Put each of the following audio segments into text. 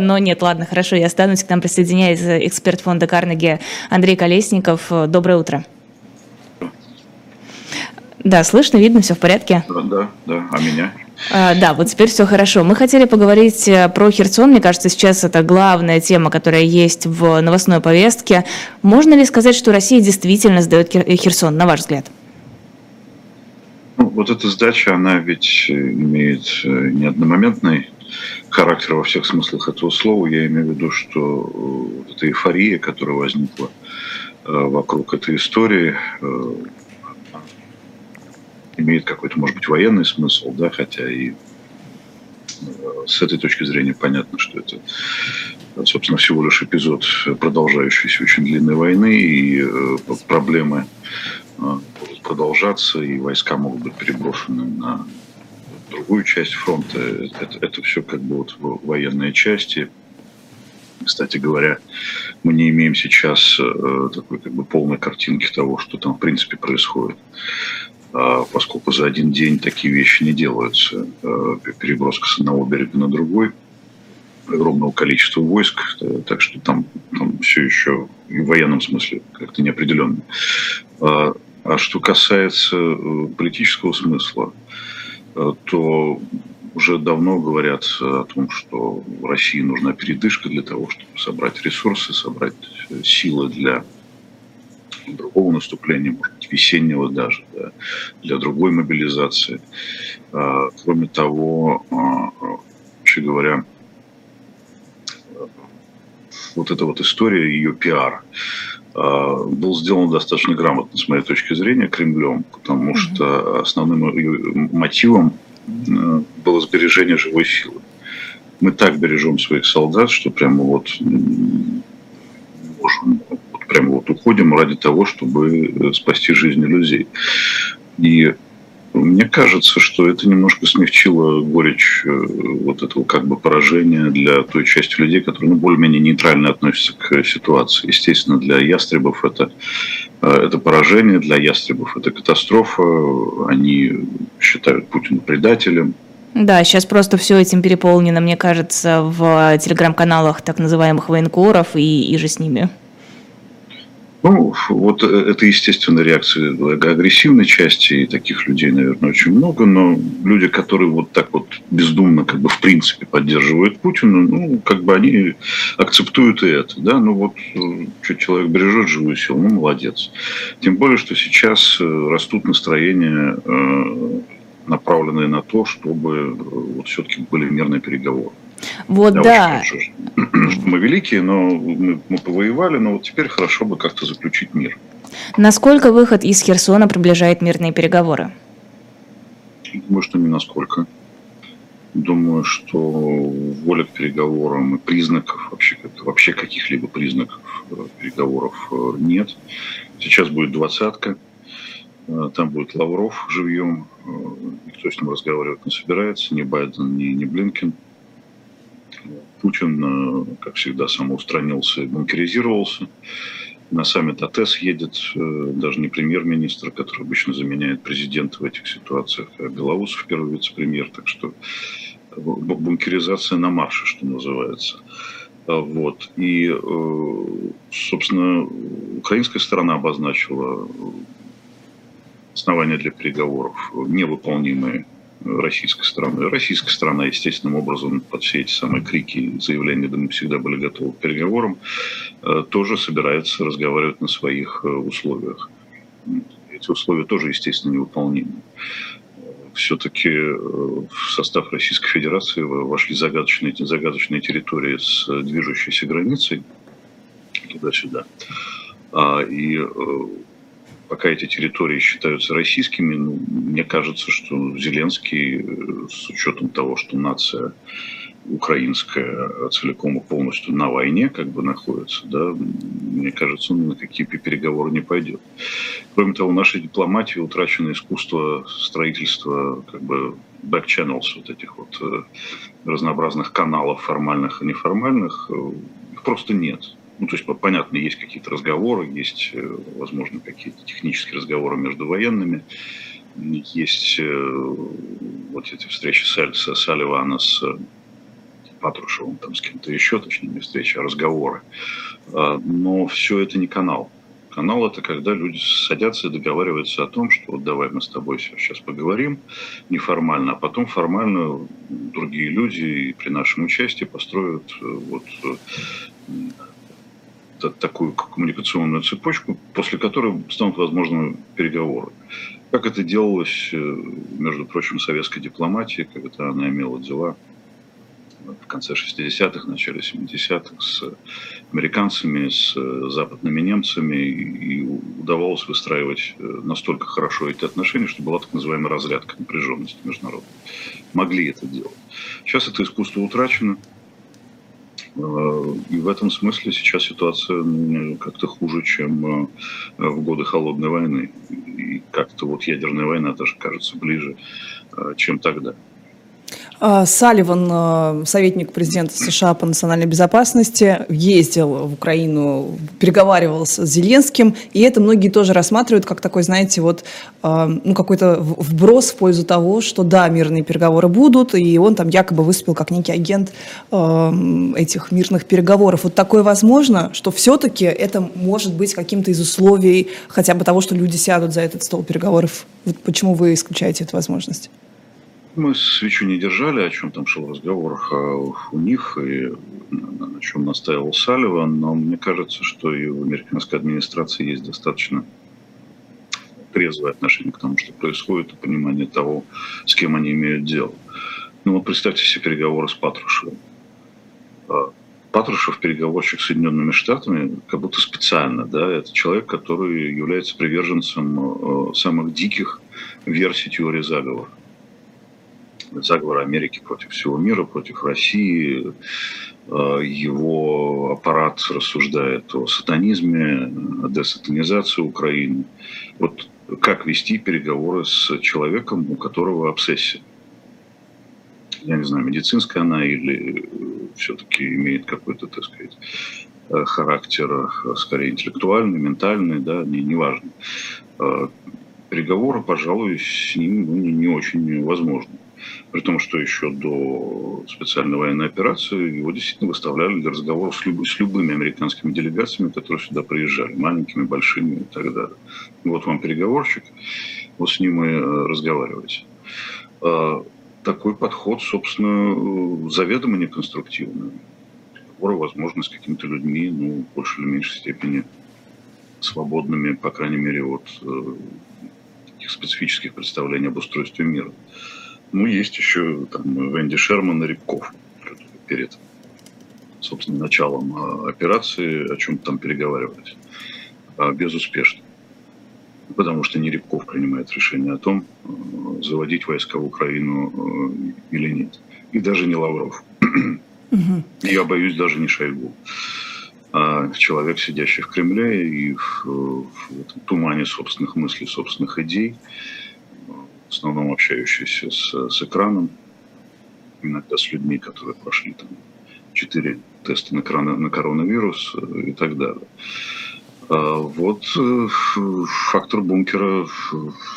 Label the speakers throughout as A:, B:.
A: но нет, ладно, хорошо, я останусь. К нам присоединяется эксперт фонда Карнеги Андрей Колесников. Доброе утро. Да, слышно, видно, все в порядке?
B: Да, да, да. а меня?
A: А, да, вот теперь все хорошо. Мы хотели поговорить э, про Херсон. Мне кажется, сейчас это главная тема, которая есть в новостной повестке. Можно ли сказать, что Россия действительно сдает э, Херсон, на ваш взгляд?
B: Ну, вот эта сдача, она ведь э, имеет не одномоментный характер во всех смыслах этого слова. Я имею в виду, что вот эта эйфория, которая возникла вокруг этой истории, имеет какой-то, может быть, военный смысл, да, хотя и э, с этой точки зрения понятно, что это, собственно, всего лишь эпизод продолжающейся очень длинной войны, и э, проблемы э, будут продолжаться, и войска могут быть переброшены на другую часть фронта. Это, это все как бы вот военные части. Кстати говоря, мы не имеем сейчас такой как бы полной картинки того, что там в принципе происходит. А, поскольку за один день такие вещи не делаются. А, переброска с одного берега на другой, огромного количества войск, э, так что там, там все еще и в военном смысле как-то неопределенно. А, а что касается э, политического смысла, э, то уже давно говорят о том, что в России нужна передышка для того, чтобы собрать ресурсы, собрать силы для другого наступления, может быть, весеннего даже, да, для другой мобилизации. А, кроме того, а, вообще говоря, вот эта вот история, ее пиар, а, был сделан достаточно грамотно, с моей точки зрения, Кремлем, потому что основным мотивом было сбережение живой силы. Мы так бережем своих солдат, что прямо вот можем прямо вот уходим ради того, чтобы э, спасти жизни людей. И мне кажется, что это немножко смягчило горечь э, вот этого как бы поражения для той части людей, которые ну, более-менее нейтрально относятся к ситуации. Естественно, для ястребов это, э, это поражение, для ястребов это катастрофа. Они считают Путина предателем.
A: Да, сейчас просто все этим переполнено, мне кажется, в телеграм-каналах так называемых военкоров и, и же с ними.
B: Ну, вот э, это естественная реакция агрессивной части, и таких людей, наверное, очень много, но люди, которые вот так вот бездумно, как бы в принципе поддерживают Путина, ну, как бы они акцептуют и это, да, ну вот, э, что человек бережет живую силу, ну, молодец. Тем более, что сейчас э, растут настроения, направленные на то, чтобы вот все-таки были мирные переговоры.
A: Вот Я да.
B: Хочу, что мы великие, но мы, мы повоевали, но вот теперь хорошо бы как-то заключить мир.
A: Насколько выход из Херсона приближает мирные переговоры?
B: Думаю, что не насколько. Думаю, что воля к переговорам и признаков, вообще, вообще каких-либо признаков э, переговоров э, нет. Сейчас будет двадцатка, э, там будет Лавров живьем, никто с ним разговаривать не собирается, ни Байден, ни, ни Блинкен. Путин, э, как всегда, самоустранился и бункеризировался. На саммит АТЭС едет э, даже не премьер-министр, который обычно заменяет президента в этих ситуациях, а Белоусов первый вице-премьер. Так что бункеризация на марше, что называется. А вот. И, э, собственно, украинская сторона обозначила основания для переговоров невыполнимые российской стороны. Российская сторона, естественным образом, под все эти самые крики и заявления, да мы всегда были готовы к переговорам, э, тоже собирается разговаривать на своих э, условиях. Эти условия тоже, естественно, невыполнимы. Все-таки э, в состав Российской Федерации вошли загадочные, загадочные территории с движущейся границей туда-сюда. А, и пока эти территории считаются российскими, ну, мне кажется, что Зеленский, э, с учетом того, что нация украинская целиком и полностью на войне как бы находится, да, мне кажется, он на какие переговоры не пойдет. Кроме того, наша дипломатия утрачено искусство строительства как бы back channels, вот этих вот э, разнообразных каналов формальных и неформальных, э, их просто нет. Ну, то есть, понятно, есть какие-то разговоры, есть, э, возможно, какие-то технические разговоры между военными, есть э, вот эти встречи Саль, Салливана с Патрушевым, там, с кем-то еще, точнее, не встречи, а разговоры. А, но все это не канал. Канал – это когда люди садятся и договариваются о том, что вот давай мы с тобой сейчас поговорим неформально, а потом формально другие люди при нашем участии построят э, вот э, такую коммуникационную цепочку, после которой станут возможны переговоры. Как это делалось, э, между прочим, советской дипломатии, когда она имела дела в конце 60-х, начале 70-х с американцами, с западными немцами, и удавалось выстраивать э, настолько хорошо эти отношения, что была так называемая разрядка напряженности международной. Могли это делать. Сейчас это искусство утрачено, э, и в этом смысле сейчас ситуация как-то хуже, чем э, в годы холодной войны. И как-то вот ядерная война даже кажется ближе, чем тогда.
C: А, Салливан, а, советник президента США по национальной безопасности, ездил в Украину, переговаривался с Зеленским, и это многие тоже рассматривают как такой, знаете, вот а, ну, какой-то вброс в пользу того, что да, мирные переговоры будут, и он там якобы выступил как некий агент этих мирных переговоров. Вот такое возможно, что все-таки это может быть каким-то из условий хотя бы того, что люди сядут за этот стол переговоров. Вот почему вы исключаете эту возможность?
B: Мы свечу не держали, о чем там шел разговор а у них и на чем настаивал Салливан, но мне кажется, что и в американской администрации есть достаточно трезвое отношение к тому, что происходит, и понимание того, с кем они имеют дело. Ну вот представьте себе переговоры с Патрушевым. А, Патрушев переговорщик с Соединенными Штатами, как будто специально, да, это человек, который является приверженцем э, самых диких версий теории заговора заговора Америки против всего мира, против России. Э, его аппарат рассуждает о сатанизме, о десатанизации Украины. Вот как вести переговоры с человеком, у которого обсессия? Я не знаю, медицинская она или все-таки имеет какой-то, так сказать, э, характер скорее интеллектуальный, ментальный, да, не, неважно. Э, переговоры, пожалуй, с ним ну, не очень возможны. При том, что еще до специальной военной операции его действительно выставляли для разговоров с, люб, с любыми американскими делегациями, которые сюда приезжали, маленькими, большими и так далее. Вот вам переговорщик, вот с ним и э, разговаривайте. А, такой подход, собственно, заведомо неконструктивный. Переговоры возможно с какими-то людьми, ну, в большей или меньшей степени свободными, по крайней мере, от э, таких специфических представлений об устройстве мира. Ну, есть еще там Венди Шерман и Рябков перед, собственно, началом а, операции о чем-то там переговаривались. А безуспешно. Потому что не Рябков принимает решение о том, а, заводить войска в Украину или нет. И даже не Лавров. Я боюсь даже не Шойгу. А человек, сидящий в Кремле и в, в этом тумане собственных мыслей, собственных идей, в основном общающийся с, с экраном, иногда с людьми, которые прошли там четыре теста на, кран, на коронавирус э, и так далее. А вот э, фактор бункера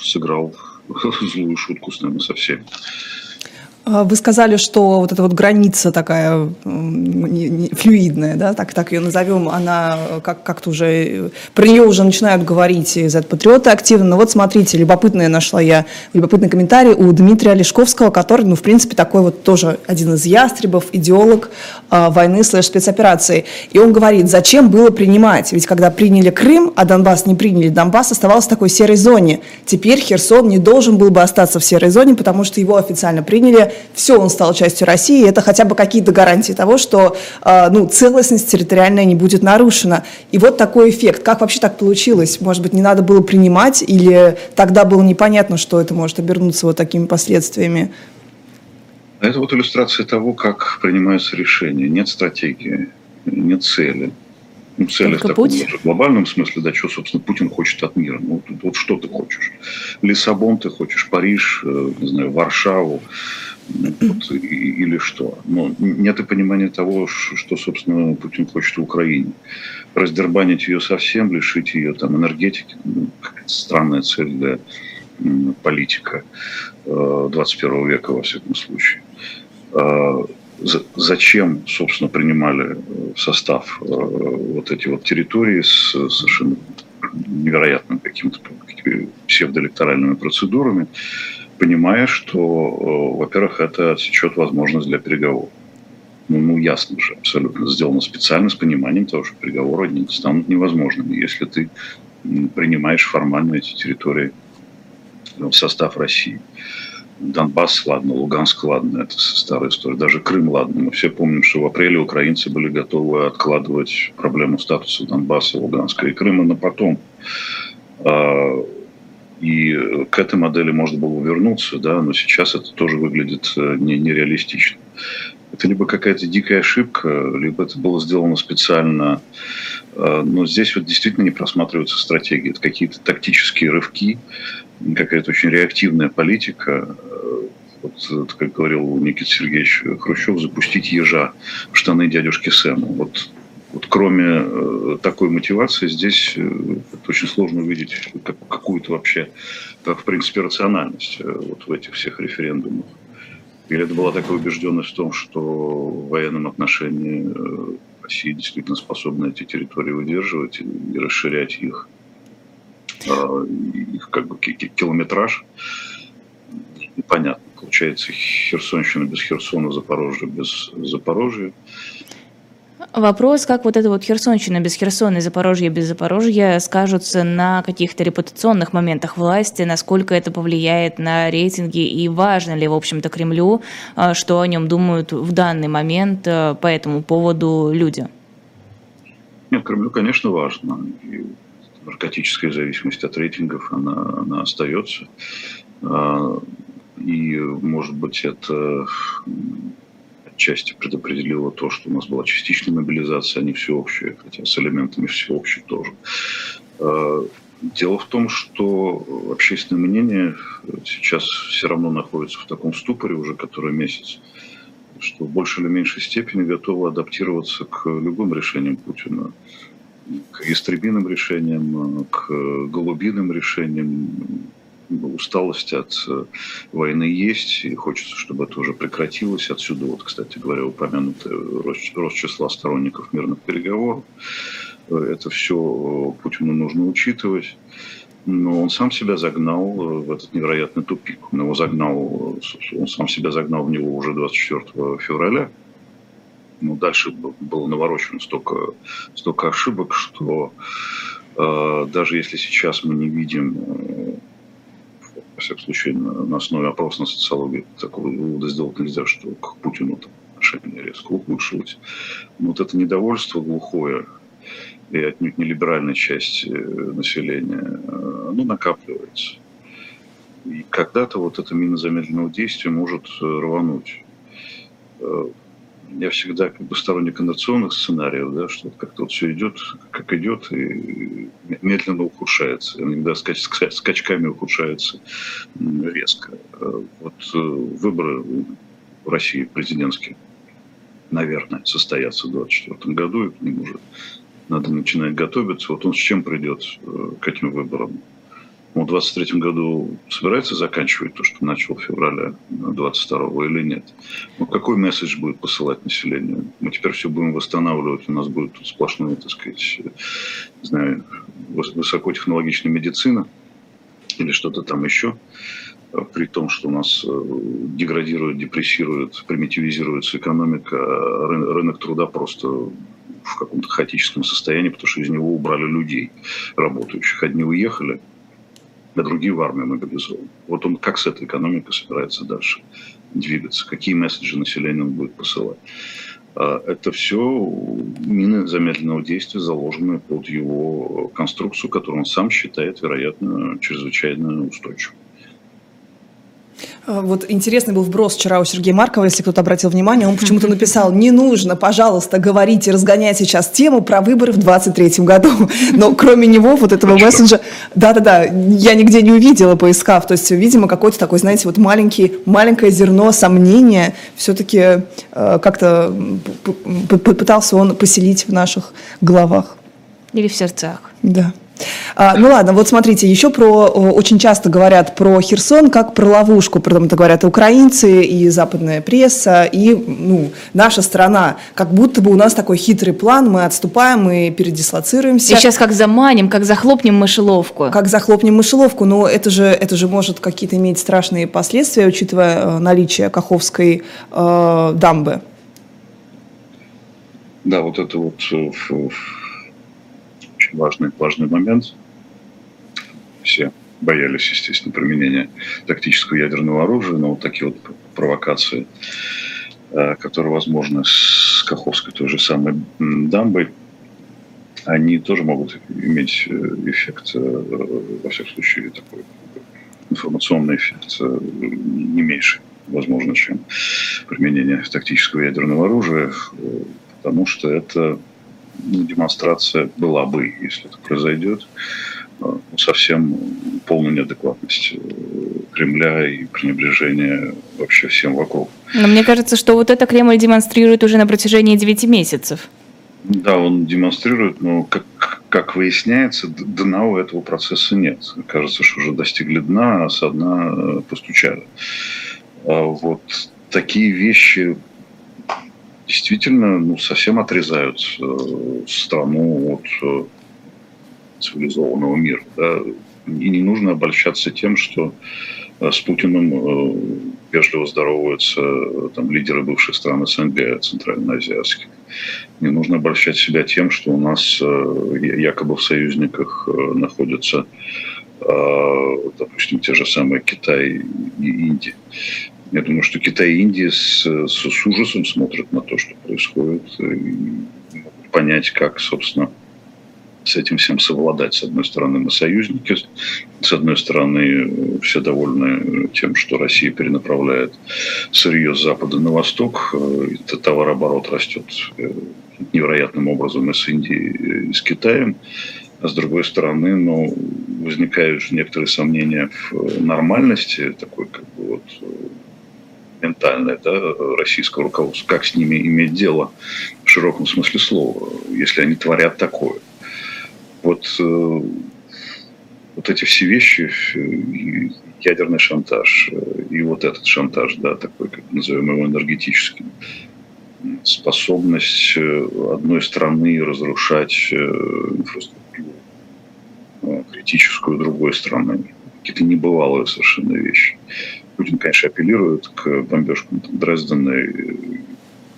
B: сыграл злую шутку с нами со всеми.
C: А, вы сказали, что вот эта вот граница такая флюидная, да, так, так ее назовем, она как, как-то уже, про нее уже начинают говорить из патриоты активно. Но вот смотрите, любопытное нашла я, любопытный комментарий у Дмитрия Лешковского, который, ну, в принципе, такой вот тоже один из ястребов, идеолог э, войны слэш спецоперации. И он говорит, зачем было принимать? Ведь когда приняли Крым, а Донбасс не приняли, Донбасс оставался в такой серой зоне. Теперь Херсон не должен был бы остаться в серой зоне, потому что его официально приняли все, он стал частью России, это хотя бы какие-то гарантии того, что э, ну, целостность территориальная не будет нарушена. И вот такой эффект. Как вообще так получилось? Может быть, не надо было принимать, или тогда было непонятно, что это может обернуться вот такими последствиями?
B: Это вот иллюстрация того, как принимаются решения. Нет стратегии, нет цели. Ну, цели Только в таком путь? глобальном смысле, да, что, собственно, Путин хочет от мира. Ну, вот, вот что ты хочешь? Лиссабон ты хочешь, Париж, э, не знаю, Варшаву, вот, или что. Но нет и понимания того, что, собственно, Путин хочет в Украине. Раздербанить ее совсем, лишить ее там энергетики. Ну, странная цель для политика 21 э, века, во всяком случае. Э, зачем, собственно, принимали в состав вот эти вот территории с совершенно невероятным каким-то псевдоэлекторальными процедурами, понимая, что, во-первых, это отсечет возможность для переговоров. Ну, ну, ясно же, абсолютно. Сделано специально с пониманием того, что переговоры не станут невозможными, если ты принимаешь формально эти территории в состав России. Донбасс, ладно, Луганск, ладно, это старая история. Даже Крым, ладно. Мы все помним, что в апреле украинцы были готовы откладывать проблему статуса Донбасса, Луганска и Крыма на потом. И к этой модели можно было вернуться, да, но сейчас это тоже выглядит э, не, нереалистично. Это либо какая-то дикая ошибка, либо это было сделано специально. А, но здесь вот действительно не просматриваются стратегии. Это какие-то тактические рывки, какая-то очень реактивная политика. Вот, как говорил Никита Сергеевич Хрущев, запустить ежа в штаны дядюшки Сэма. Вот, вот кроме э, такой мотивации здесь э, очень сложно увидеть какую-то вообще, в принципе, рациональность э, вот в этих всех референдумах. Или это была такая убежденность в том, что в военном отношении Россия действительно способна эти территории удерживать и расширять их Э, их как бы километраж непонятно. Получается Херсонщина без Херсона, Запорожье без Запорожья.
A: Вопрос, как вот эта вот Херсонщина без Херсона и Запорожье без Запорожья скажутся на каких-то репутационных моментах власти, насколько это повлияет на рейтинги и важно ли, в общем-то, Кремлю, э, что о нем думают в данный момент э, по этому поводу люди?
B: Нет, Кремлю, конечно, важно. И наркотическая зависимость от рейтингов, она, она остается. А, и, может быть, это отчасти предопределило то, что у нас была частичная мобилизация, а не всеобщая, хотя с элементами всеобщей тоже. А, дело в том, что общественное мнение сейчас все равно находится в таком ступоре уже который месяц, что в большей или меньшей степени готово адаптироваться к любым решениям Путина к истребиным решениям, к голубиным решениям. Усталость от э, войны есть, и хочется, чтобы это уже прекратилось. Отсюда, вот, кстати говоря, упомянутый рост, числа сторонников мирных переговоров. Это все Путину нужно учитывать. Но он сам себя загнал в этот невероятный тупик. Он его загнал, он сам себя загнал в него уже 24 февраля ну, дальше было наворочено столько, столько ошибок, что э, даже если сейчас мы не видим, э, во всяком случае, на, на основе опросной социологии такого вывода сделать нельзя, что к Путину там отношение резко ухудшилось. Но вот это недовольство глухое и отнюдь не либеральная часть э, населения, э, оно накапливается. И когда-то вот это мина замедленного действия может э, рвануть я всегда как бы сторонник инерционных сценариев, да, что как-то вот все идет, как идет, и медленно ухудшается. Иногда скач, скачками ухудшается резко. Вот э, выборы в России президентские, наверное, состоятся в 2024 году, и к ним уже надо начинать готовиться. Вот он с чем придет э, к этим выборам? В 2023 году собирается заканчивать то, что начал в феврале 22 или нет? Ну, какой месседж будет посылать населению? Мы теперь все будем восстанавливать, у нас будет тут сплошная, так сказать, не знаю, высокотехнологичная медицина или что-то там еще, при том, что у нас э, деградирует, депрессирует, примитивизируется экономика, рынок труда просто в каком-то хаотическом состоянии, потому что из него убрали людей работающих. Одни уехали, а другие в армию мобилизованы. Вот он как с этой экономикой собирается дальше двигаться, какие месседжи населению он будет посылать. А, это все мины замедленного действия, заложенные под его конструкцию, которую он сам считает, вероятно, чрезвычайно устойчивой.
C: А, вот интересный был вброс вчера у Сергея Маркова, если кто-то обратил внимание, он почему-то написал, не нужно, пожалуйста, говорить и разгонять сейчас тему про выборы в 23 году. Но кроме него, вот этого месседжа, да-да-да, я нигде не увидела, поискав. То есть, видимо, какой-то такой, знаете, вот маленький, маленькое зерно сомнения все-таки э, как-то пытался он поселить в наших головах.
A: Или в сердцах.
C: Да. А, ну ладно, вот смотрите, еще про очень часто говорят про Херсон как про ловушку, потому это говорят и украинцы, и западная пресса, и ну, наша страна. Как будто бы у нас такой хитрый план, мы отступаем, мы передислоцируемся.
A: Сейчас как заманим, как захлопнем мышеловку.
C: Как захлопнем мышеловку, но это же, это же может какие-то иметь страшные последствия, учитывая э, наличие Каховской э, дамбы.
B: Да, вот это вот э, важный, важный момент. Все боялись, естественно, применения тактического ядерного оружия, но вот такие вот провокации, э, которые возможны с Каховской той же самой дамбой, они тоже могут иметь э, эффект, э, во всяком случае, такой информационный эффект не меньше, возможно, чем применение тактического ядерного оружия, потому что это демонстрация была бы, если это произойдет, э, совсем полная неадекватность э, Кремля и пренебрежение вообще всем вокруг.
A: Но мне кажется, что вот это Кремль демонстрирует уже на протяжении 9 месяцев.
B: Да, он демонстрирует, но как, как выясняется, дна у этого процесса нет. Кажется, что уже достигли дна, а со дна э, постучали. А вот такие вещи действительно ну, совсем отрезают э, страну от э, цивилизованного мира. Да? И не нужно обольщаться тем, что э, с Путиным вежливо здороваются там, лидеры бывших стран СНГ, центральноазиатских. Не нужно обольщать себя тем, что у нас якобы в союзниках находятся, допустим, те же самые Китай и Индия. Я думаю, что Китай и Индия с, с, ужасом смотрят на то, что происходит, и могут понять, как, собственно, с этим всем совладать. С одной стороны, мы союзники, с одной стороны, все довольны тем, что Россия перенаправляет сырье с запада на восток, и товарооборот растет э, невероятным образом и с Индией, и с Китаем. А с другой стороны, ну, возникают некоторые сомнения в нормальности такой как бы вот ментальное да, российского руководства, как с ними иметь дело в широком смысле слова, если они творят такое. Вот, э, вот эти все вещи, э, ядерный шантаж э, и вот этот шантаж, да, такой, как назовем его энергетическим, способность одной страны разрушать инфраструктуру критическую другой страны. Какие-то небывалые совершенно вещи. Путин, конечно, апеллирует к бомбежкам Дрездена и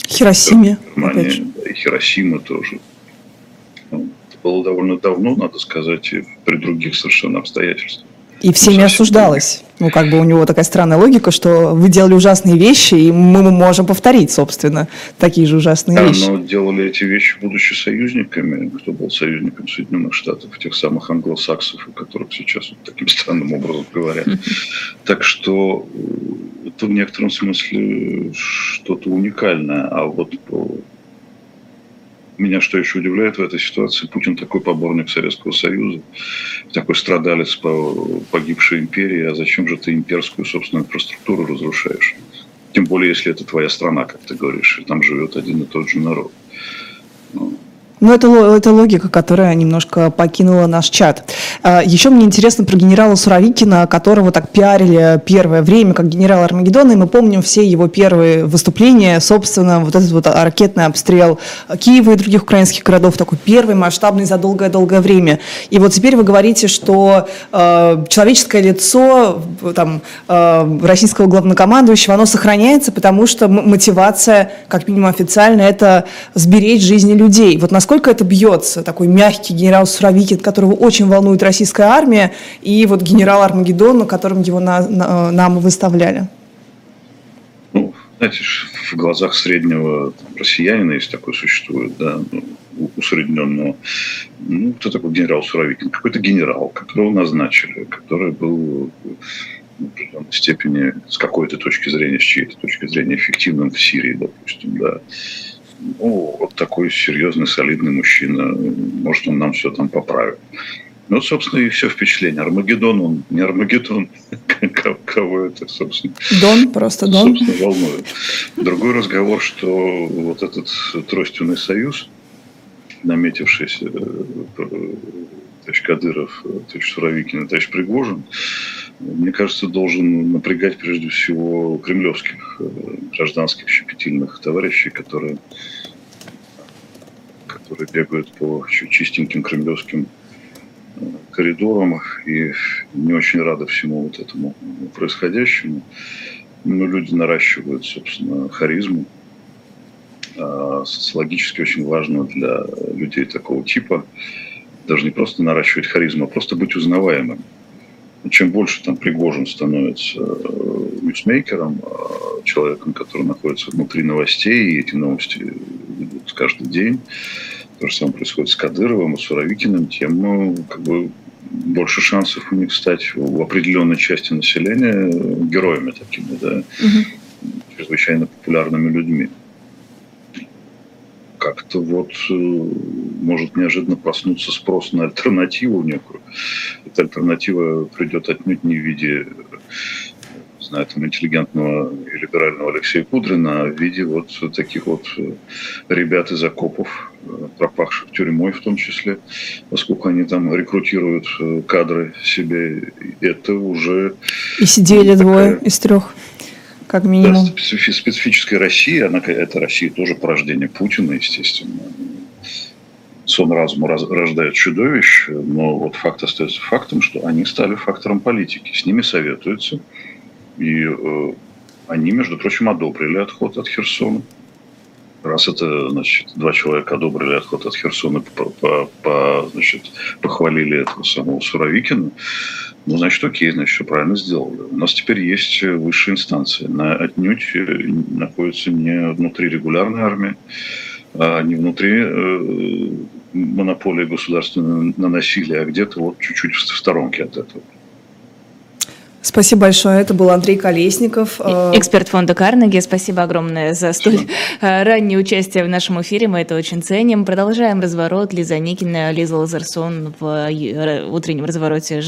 C: Хиросиме.
B: Германии, да, и Хиросима тоже. Ну, это было довольно давно, надо сказать, и при других совершенно обстоятельствах.
C: И всеми осуждалось. Ну, как бы у него такая странная логика, что вы делали ужасные вещи, и мы можем повторить, собственно, такие же ужасные
B: да,
C: вещи.
B: но делали эти вещи, будучи союзниками. Кто был союзником Соединенных Штатов, тех самых англосаксов, о которых сейчас вот таким странным образом говорят. Так что э, это в некотором смысле что-то уникальное. А вот по меня что еще удивляет в этой ситуации, Путин такой поборник Советского Союза, такой страдалец по погибшей империи, а зачем же ты имперскую собственную инфраструктуру разрушаешь? Тем более, если это твоя страна, как ты говоришь, и там живет один и тот же народ.
C: Ну, ну, это, это логика, которая немножко покинула наш чат. А, Еще мне интересно про генерала Суровикина, которого так пиарили первое время как генерал Армагеддона, и мы помним все его первые выступления, собственно, вот этот вот ракетный обстрел Киева и других украинских городов, такой первый масштабный за долгое-долгое время. И вот теперь вы говорите, что э, человеческое лицо там, э, российского главнокомандующего, оно сохраняется, потому что мотивация, как минимум официально, это сберечь жизни людей. Вот насколько это бьется, такой мягкий генерал Суровикин, которого очень волнует российская армия, и вот генерал Армагеддон, на котором его на, на, нам выставляли?
B: Ну, знаете, в глазах среднего там, россиянина, если такое существует, да, ну, усредненного, ну, кто такой генерал Суровикин? Какой-то генерал, которого назначили, который был в определенной степени с какой-то точки зрения, с чьей-то точки зрения эффективным в Сирии, допустим, да ну, вот такой серьезный, солидный мужчина, может, он нам все там поправит. Ну, собственно, и все впечатление. Армагеддон, он не Армагеддон, кого это, собственно.
C: Дон, просто Дон.
B: Собственно, волнует. Другой разговор, что вот этот тройственный союз, наметившийся товарищ Кадыров, товарищ Суровикин и товарищ Пригожин, мне кажется, должен напрягать прежде всего кремлевских гражданских щепетильных товарищей, которые, которые бегают по чистеньким кремлевским коридорам и не очень рады всему вот этому происходящему. Но люди наращивают, собственно, харизму. А социологически очень важно для людей такого типа даже не просто наращивать харизму, а просто быть узнаваемым. Чем больше там Пригожин становится э, ньюсмейкером, а человеком, который находится внутри новостей, и эти новости идут каждый день, то же самое происходит с Кадыровым и Суровикиным, тем ну, как бы больше шансов у них стать в определенной части населения героями такими, да, угу. чрезвычайно популярными людьми. Как-то вот э, может неожиданно проснуться спрос на альтернативу некую. Эта альтернатива придет отнюдь не в виде знаю, там, интеллигентного и либерального Алексея Кудрина, а в виде вот таких вот э, ребят из окопов, э, пропахших тюрьмой в том числе, поскольку они там рекрутируют кадры себе, это уже...
C: И сидели такая... двое из трех как минимум. Да,
B: специфическая Россия, она, это Россия тоже порождение Путина, естественно. Сон разума рождает чудовищ, но вот факт остается фактом, что они стали фактором политики. С ними советуются, и э, они, между прочим, одобрили отход от Херсона. Раз это, значит, два человека одобрили отход от Херсона, по, по, по, значит, похвалили этого самого Суровикина, ну, значит, окей, значит, все правильно сделали. У нас теперь есть высшие инстанции. На, отнюдь э, находится не внутри регулярной армии, а не внутри э, монополии государства на насилие, а где-то вот чуть-чуть в сторонке от этого.
C: Спасибо большое. Это был Андрей Колесников.
A: Э, эксперт фонда Карнеги. Спасибо огромное за столь э, раннее участие в нашем эфире. Мы это очень ценим. Продолжаем разворот. Лиза Никина, Лиза Лазарсон в э, утреннем развороте